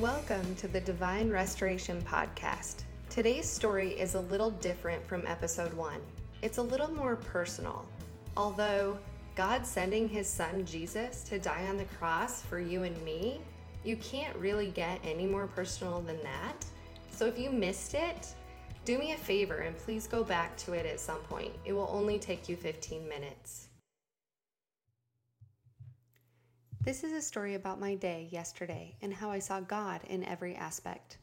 Welcome to the Divine Restoration Podcast. Today's story is a little different from episode one. It's a little more personal. Although God sending his son Jesus to die on the cross for you and me, you can't really get any more personal than that. So if you missed it, do me a favor and please go back to it at some point. It will only take you 15 minutes. This is a story about my day yesterday and how I saw God in every aspect.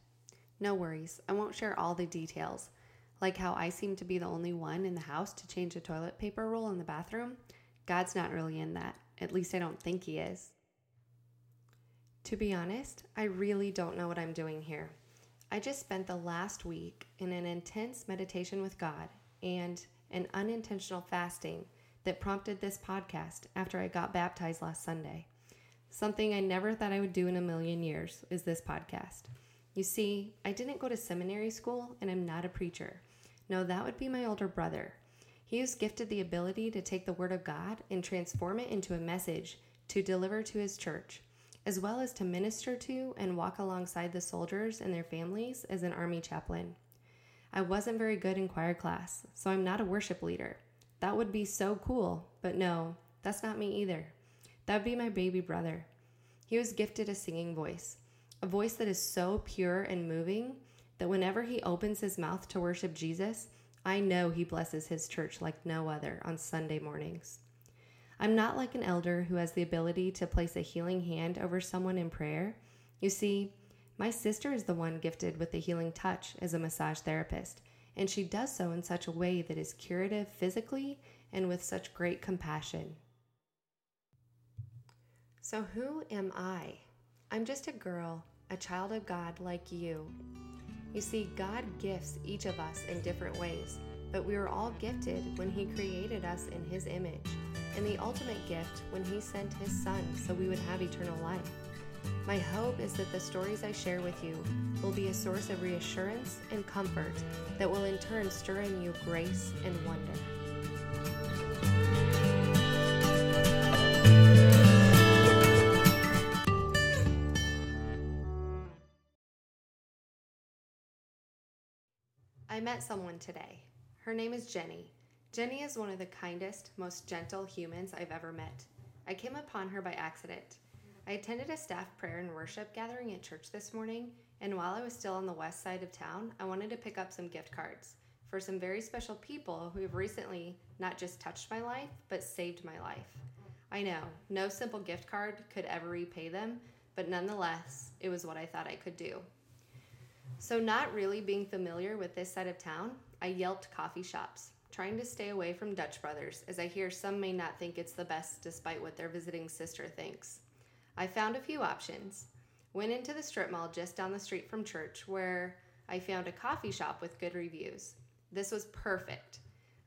No worries, I won't share all the details, like how I seem to be the only one in the house to change a toilet paper roll in the bathroom. God's not really in that. At least I don't think He is. To be honest, I really don't know what I'm doing here. I just spent the last week in an intense meditation with God and an unintentional fasting that prompted this podcast after I got baptized last Sunday. Something I never thought I would do in a million years is this podcast. You see, I didn't go to seminary school and I'm not a preacher. No, that would be my older brother. He is gifted the ability to take the Word of God and transform it into a message to deliver to his church, as well as to minister to and walk alongside the soldiers and their families as an army chaplain. I wasn't very good in choir class, so I'm not a worship leader. That would be so cool, but no, that's not me either. That would be my baby brother. He was gifted a singing voice, a voice that is so pure and moving that whenever he opens his mouth to worship Jesus, I know he blesses his church like no other on Sunday mornings. I'm not like an elder who has the ability to place a healing hand over someone in prayer. You see, my sister is the one gifted with the healing touch as a massage therapist, and she does so in such a way that is curative physically and with such great compassion. So, who am I? I'm just a girl, a child of God like you. You see, God gifts each of us in different ways, but we were all gifted when He created us in His image, and the ultimate gift when He sent His Son so we would have eternal life. My hope is that the stories I share with you will be a source of reassurance and comfort that will in turn stir in you grace and wonder. I met someone today. Her name is Jenny. Jenny is one of the kindest, most gentle humans I've ever met. I came upon her by accident. I attended a staff prayer and worship gathering at church this morning, and while I was still on the west side of town, I wanted to pick up some gift cards for some very special people who have recently not just touched my life, but saved my life. I know, no simple gift card could ever repay them, but nonetheless, it was what I thought I could do. So, not really being familiar with this side of town, I yelped coffee shops, trying to stay away from Dutch Brothers, as I hear some may not think it's the best despite what their visiting sister thinks. I found a few options. Went into the strip mall just down the street from church, where I found a coffee shop with good reviews. This was perfect.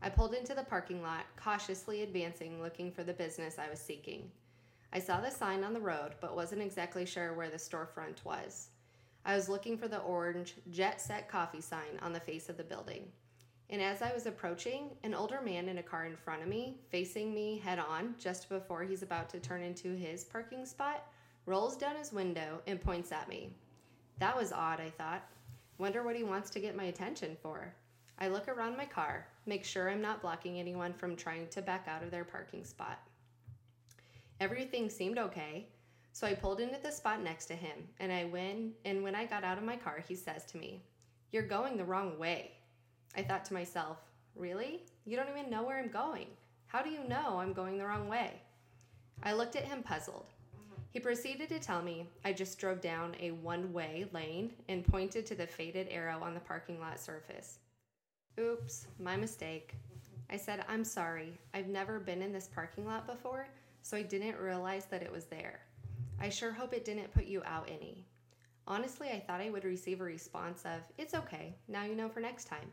I pulled into the parking lot, cautiously advancing, looking for the business I was seeking. I saw the sign on the road, but wasn't exactly sure where the storefront was. I was looking for the orange Jet Set coffee sign on the face of the building. And as I was approaching, an older man in a car in front of me, facing me head on just before he's about to turn into his parking spot, rolls down his window and points at me. That was odd, I thought. Wonder what he wants to get my attention for. I look around my car, make sure I'm not blocking anyone from trying to back out of their parking spot. Everything seemed okay, so I pulled into the spot next to him, and I went. And when I got out of my car, he says to me, "You're going the wrong way." I thought to myself, "Really? You don't even know where I'm going. How do you know I'm going the wrong way?" I looked at him puzzled. He proceeded to tell me I just drove down a one way lane and pointed to the faded arrow on the parking lot surface. Oops, my mistake. I said, I'm sorry. I've never been in this parking lot before, so I didn't realize that it was there. I sure hope it didn't put you out any. Honestly, I thought I would receive a response of, It's okay, now you know for next time.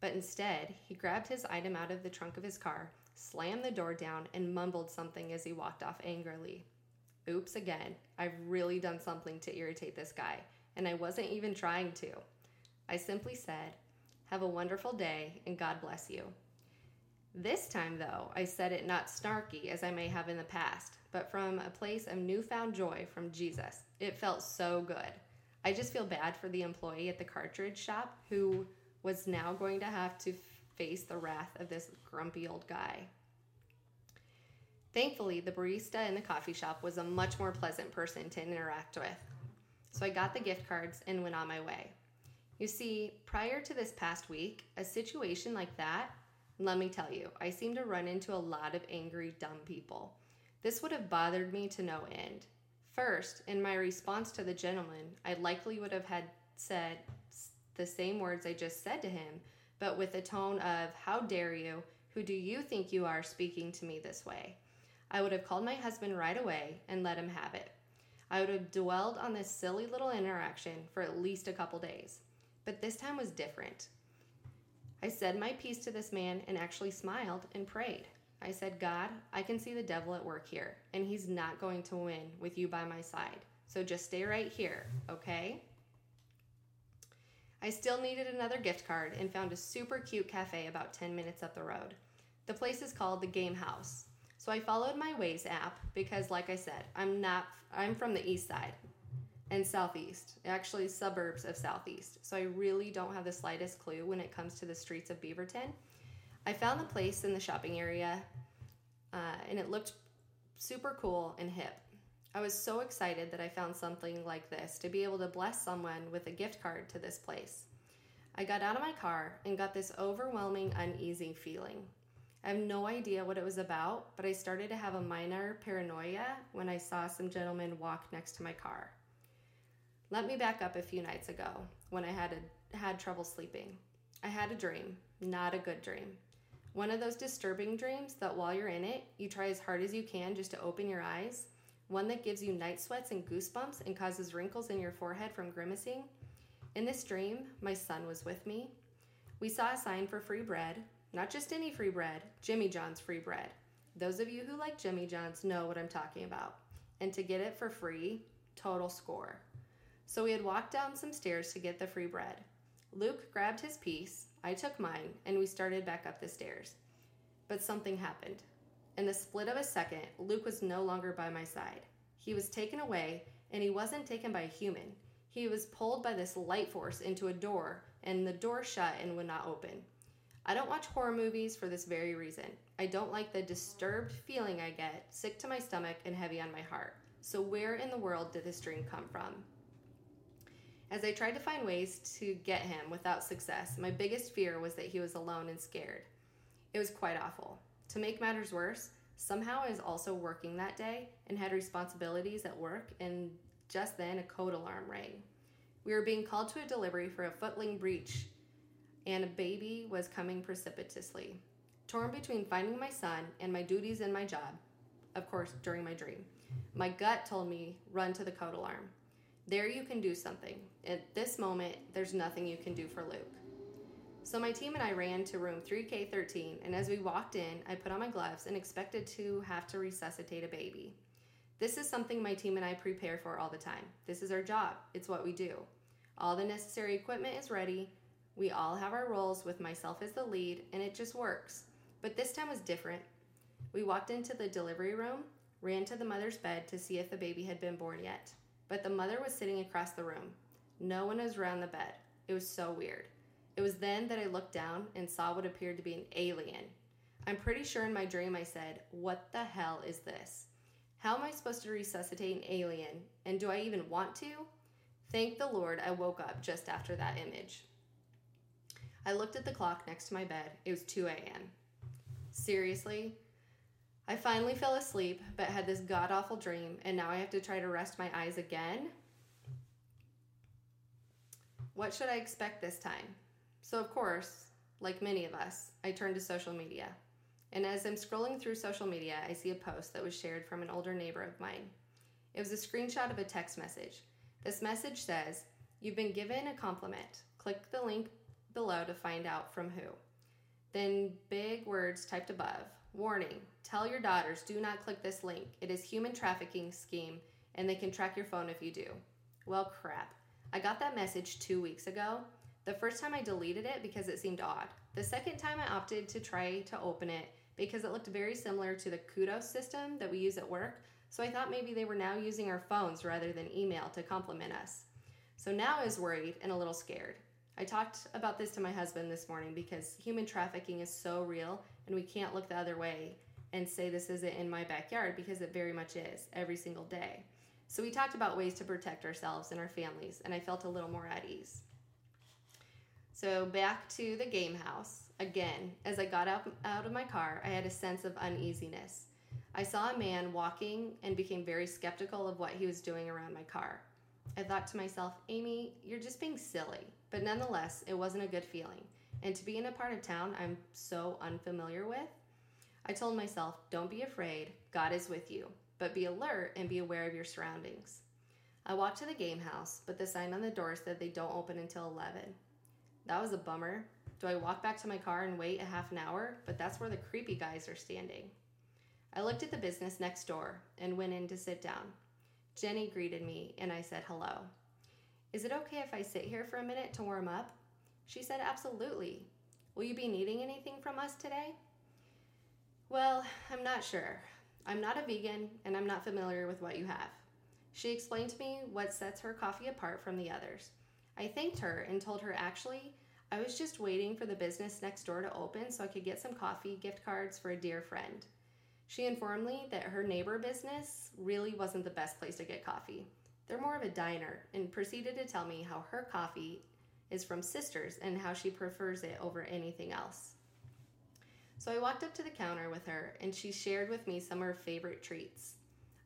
But instead, he grabbed his item out of the trunk of his car, slammed the door down, and mumbled something as he walked off angrily. Oops, again. I've really done something to irritate this guy, and I wasn't even trying to. I simply said, Have a wonderful day, and God bless you. This time, though, I said it not snarky as I may have in the past, but from a place of newfound joy from Jesus. It felt so good. I just feel bad for the employee at the cartridge shop who was now going to have to face the wrath of this grumpy old guy. Thankfully, the barista in the coffee shop was a much more pleasant person to interact with. So I got the gift cards and went on my way. You see, prior to this past week, a situation like that, let me tell you, I seem to run into a lot of angry, dumb people. This would have bothered me to no end. First, in my response to the gentleman, I likely would have had said the same words I just said to him, but with a tone of, How dare you? Who do you think you are speaking to me this way? I would have called my husband right away and let him have it. I would have dwelled on this silly little interaction for at least a couple days. But this time was different. I said my piece to this man and actually smiled and prayed. I said, God, I can see the devil at work here, and he's not going to win with you by my side. So just stay right here, okay? I still needed another gift card and found a super cute cafe about 10 minutes up the road. The place is called the Game House. So I followed my Waze app because like I said, I'm not I'm from the east side and southeast, actually suburbs of southeast. So I really don't have the slightest clue when it comes to the streets of Beaverton. I found the place in the shopping area uh, and it looked super cool and hip. I was so excited that I found something like this to be able to bless someone with a gift card to this place. I got out of my car and got this overwhelming, uneasy feeling. I have no idea what it was about, but I started to have a minor paranoia when I saw some gentlemen walk next to my car. Let me back up a few nights ago when I had a, had trouble sleeping. I had a dream, not a good dream. One of those disturbing dreams that while you're in it, you try as hard as you can just to open your eyes. One that gives you night sweats and goosebumps and causes wrinkles in your forehead from grimacing. In this dream, my son was with me. We saw a sign for free bread, not just any free bread, Jimmy John's free bread. Those of you who like Jimmy John's know what I'm talking about. And to get it for free, total score. So we had walked down some stairs to get the free bread. Luke grabbed his piece, I took mine, and we started back up the stairs. But something happened. In the split of a second, Luke was no longer by my side. He was taken away, and he wasn't taken by a human. He was pulled by this light force into a door, and the door shut and would not open. I don't watch horror movies for this very reason. I don't like the disturbed feeling I get, sick to my stomach and heavy on my heart. So, where in the world did this dream come from? As I tried to find ways to get him without success, my biggest fear was that he was alone and scared. It was quite awful. To make matters worse, somehow I was also working that day and had responsibilities at work, and just then a code alarm rang. We were being called to a delivery for a footling breech and a baby was coming precipitously. Torn between finding my son and my duties in my job, of course, during my dream, my gut told me run to the code alarm. There you can do something. At this moment, there's nothing you can do for Luke. So my team and I ran to room 3K13, and as we walked in, I put on my gloves and expected to have to resuscitate a baby. This is something my team and I prepare for all the time. This is our job, it's what we do. All the necessary equipment is ready, we all have our roles with myself as the lead, and it just works. But this time was different. We walked into the delivery room, ran to the mother's bed to see if the baby had been born yet. But the mother was sitting across the room. No one was around the bed. It was so weird. It was then that I looked down and saw what appeared to be an alien. I'm pretty sure in my dream I said, What the hell is this? How am I supposed to resuscitate an alien? And do I even want to? Thank the Lord I woke up just after that image. I looked at the clock next to my bed. It was 2 a.m. Seriously? I finally fell asleep, but had this god awful dream, and now I have to try to rest my eyes again? What should I expect this time? So, of course, like many of us, I turned to social media. And as I'm scrolling through social media, I see a post that was shared from an older neighbor of mine. It was a screenshot of a text message. This message says, You've been given a compliment. Click the link below to find out from who. Then big words typed above. Warning, tell your daughters do not click this link. It is human trafficking scheme and they can track your phone if you do. Well, crap. I got that message 2 weeks ago. The first time I deleted it because it seemed odd. The second time I opted to try to open it because it looked very similar to the kudos system that we use at work. So I thought maybe they were now using our phones rather than email to compliment us. So now I was worried and a little scared. I talked about this to my husband this morning because human trafficking is so real and we can't look the other way and say this isn't in my backyard because it very much is every single day. So we talked about ways to protect ourselves and our families, and I felt a little more at ease. So back to the game house. Again, as I got out, out of my car, I had a sense of uneasiness. I saw a man walking and became very skeptical of what he was doing around my car. I thought to myself, Amy, you're just being silly. But nonetheless, it wasn't a good feeling. And to be in a part of town I'm so unfamiliar with, I told myself, don't be afraid, God is with you, but be alert and be aware of your surroundings. I walked to the game house, but the sign on the door said they don't open until 11. That was a bummer. Do I walk back to my car and wait a half an hour? But that's where the creepy guys are standing. I looked at the business next door and went in to sit down. Jenny greeted me and I said hello. Is it okay if I sit here for a minute to warm up? She said, Absolutely. Will you be needing anything from us today? Well, I'm not sure. I'm not a vegan and I'm not familiar with what you have. She explained to me what sets her coffee apart from the others. I thanked her and told her actually, I was just waiting for the business next door to open so I could get some coffee gift cards for a dear friend. She informed me that her neighbor business really wasn't the best place to get coffee. They're more of a diner and proceeded to tell me how her coffee is from Sisters and how she prefers it over anything else. So I walked up to the counter with her and she shared with me some of her favorite treats.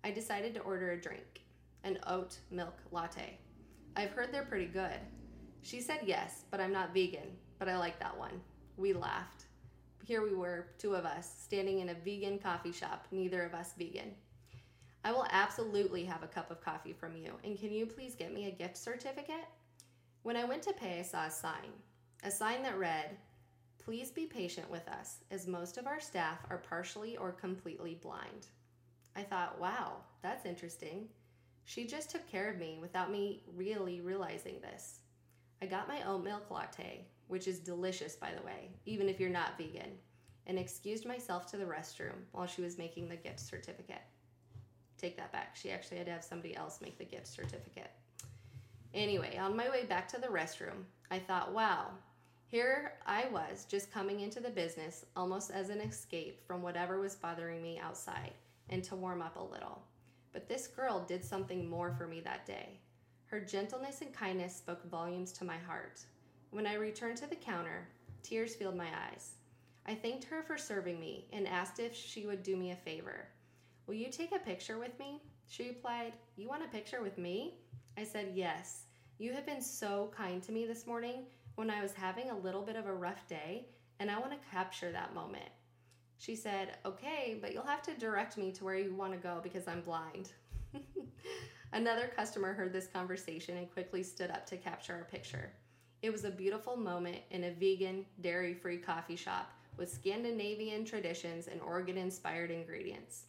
I decided to order a drink, an oat milk latte. I've heard they're pretty good. She said yes, but I'm not vegan, but I like that one. We laughed. Here we were, two of us, standing in a vegan coffee shop, neither of us vegan. I will absolutely have a cup of coffee from you, and can you please get me a gift certificate? When I went to pay, I saw a sign. A sign that read, Please be patient with us, as most of our staff are partially or completely blind. I thought, wow, that's interesting. She just took care of me without me really realizing this. I got my oat milk latte, which is delicious, by the way, even if you're not vegan, and excused myself to the restroom while she was making the gift certificate. Take that back. She actually had to have somebody else make the gift certificate. Anyway, on my way back to the restroom, I thought, wow, here I was just coming into the business almost as an escape from whatever was bothering me outside and to warm up a little. But this girl did something more for me that day. Her gentleness and kindness spoke volumes to my heart. When I returned to the counter, tears filled my eyes. I thanked her for serving me and asked if she would do me a favor. Will you take a picture with me? She replied, You want a picture with me? I said, Yes. You have been so kind to me this morning when I was having a little bit of a rough day, and I want to capture that moment. She said, Okay, but you'll have to direct me to where you want to go because I'm blind. Another customer heard this conversation and quickly stood up to capture our picture. It was a beautiful moment in a vegan, dairy free coffee shop with Scandinavian traditions and Oregon inspired ingredients.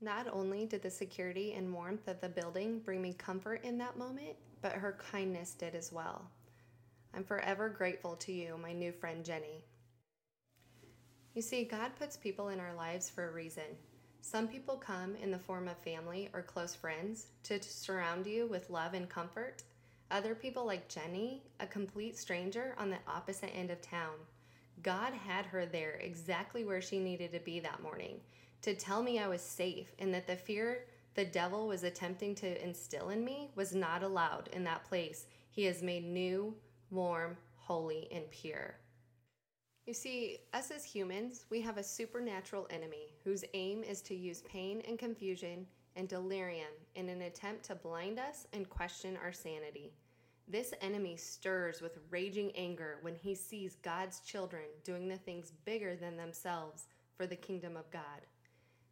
Not only did the security and warmth of the building bring me comfort in that moment, but her kindness did as well. I'm forever grateful to you, my new friend Jenny. You see, God puts people in our lives for a reason. Some people come in the form of family or close friends to surround you with love and comfort. Other people, like Jenny, a complete stranger on the opposite end of town. God had her there exactly where she needed to be that morning to tell me I was safe and that the fear the devil was attempting to instill in me was not allowed in that place he has made new, warm, holy, and pure. You see, us as humans, we have a supernatural enemy whose aim is to use pain and confusion and delirium in an attempt to blind us and question our sanity. This enemy stirs with raging anger when he sees God's children doing the things bigger than themselves for the kingdom of God.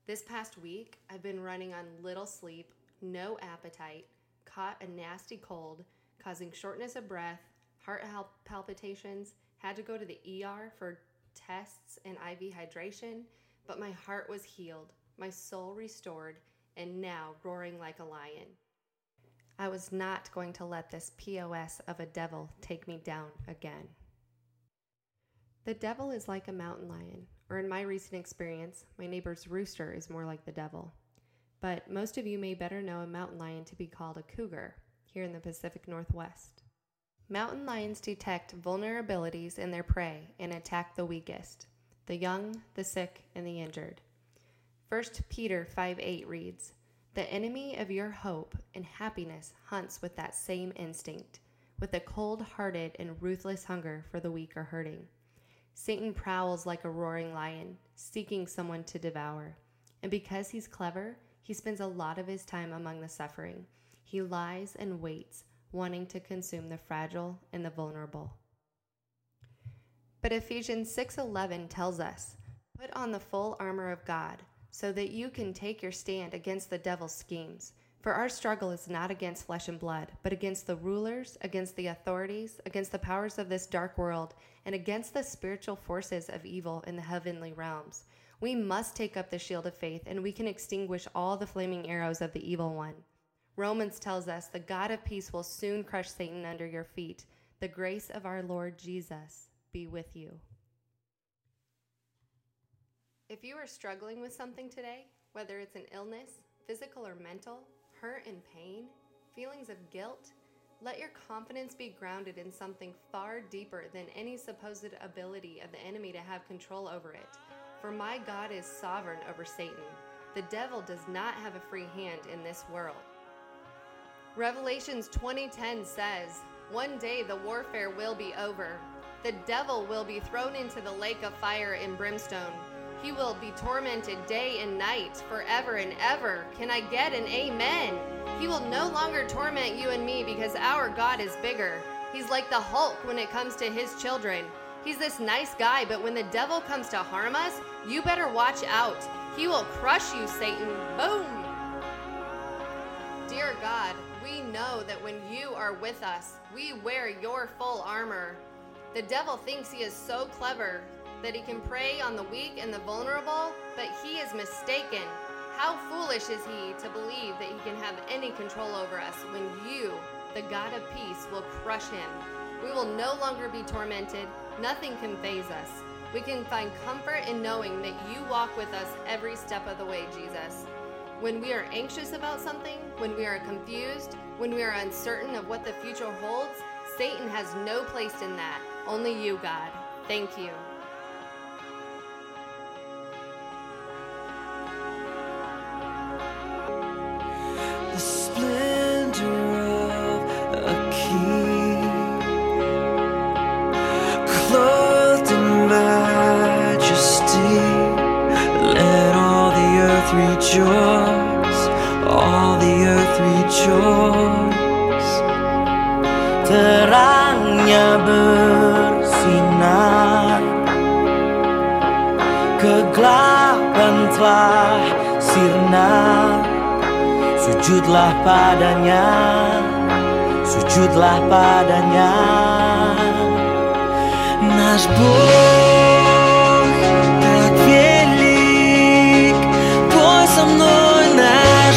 This past week, I've been running on little sleep, no appetite, caught a nasty cold, causing shortness of breath, heart palpitations, had to go to the ER for tests and IV hydration, but my heart was healed, my soul restored, and now roaring like a lion. I was not going to let this POS of a devil take me down again. The devil is like a mountain lion, or in my recent experience, my neighbor's rooster is more like the devil. But most of you may better know a mountain lion to be called a cougar. here in the Pacific Northwest. Mountain lions detect vulnerabilities in their prey and attack the weakest the young, the sick, and the injured. 1 Peter 5 8 reads, The enemy of your hope and happiness hunts with that same instinct, with a cold hearted and ruthless hunger for the weak or hurting. Satan prowls like a roaring lion, seeking someone to devour. And because he's clever, he spends a lot of his time among the suffering. He lies and waits wanting to consume the fragile and the vulnerable. But Ephesians 6:11 tells us, "Put on the full armor of God, so that you can take your stand against the devil's schemes." For our struggle is not against flesh and blood, but against the rulers, against the authorities, against the powers of this dark world, and against the spiritual forces of evil in the heavenly realms. We must take up the shield of faith, and we can extinguish all the flaming arrows of the evil one. Romans tells us the God of peace will soon crush Satan under your feet. The grace of our Lord Jesus be with you. If you are struggling with something today, whether it's an illness, physical or mental, hurt and pain, feelings of guilt, let your confidence be grounded in something far deeper than any supposed ability of the enemy to have control over it. For my God is sovereign over Satan. The devil does not have a free hand in this world. Revelations 20:10 says, "One day the warfare will be over. The devil will be thrown into the lake of fire and brimstone. He will be tormented day and night forever and ever." Can I get an amen? He will no longer torment you and me because our God is bigger. He's like the Hulk when it comes to his children. He's this nice guy, but when the devil comes to harm us, you better watch out. He will crush you, Satan. Boom. Dear God, we know that when you are with us, we wear your full armor. The devil thinks he is so clever that he can prey on the weak and the vulnerable, but he is mistaken. How foolish is he to believe that he can have any control over us when you, the God of peace, will crush him? We will no longer be tormented. Nothing can phase us. We can find comfort in knowing that you walk with us every step of the way, Jesus. When we are anxious about something, when we are confused, when we are uncertain of what the future holds, Satan has no place in that. Only you, God. Thank you. bersinar. Kegelapan telah sirna Sujudlah padanya. Sujudlah padanya. Nasbuk Aquele Pois amor nas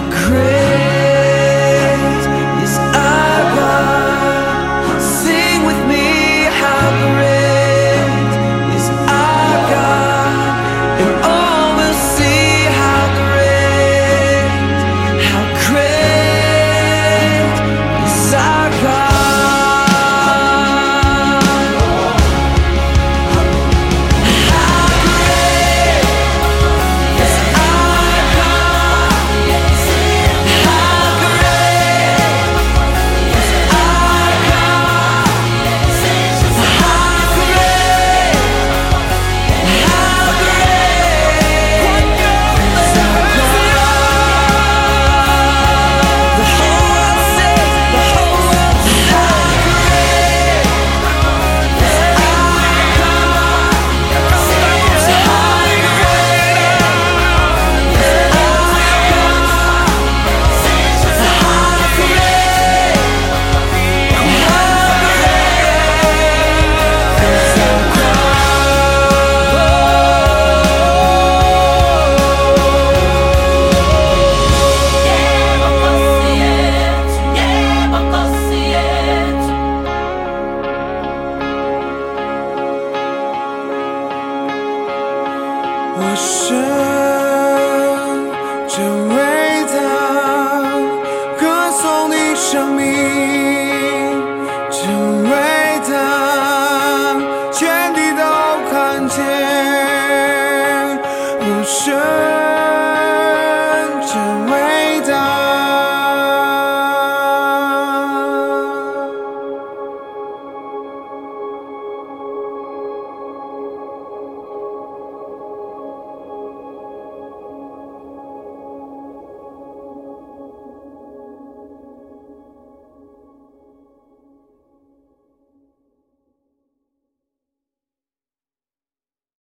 regret.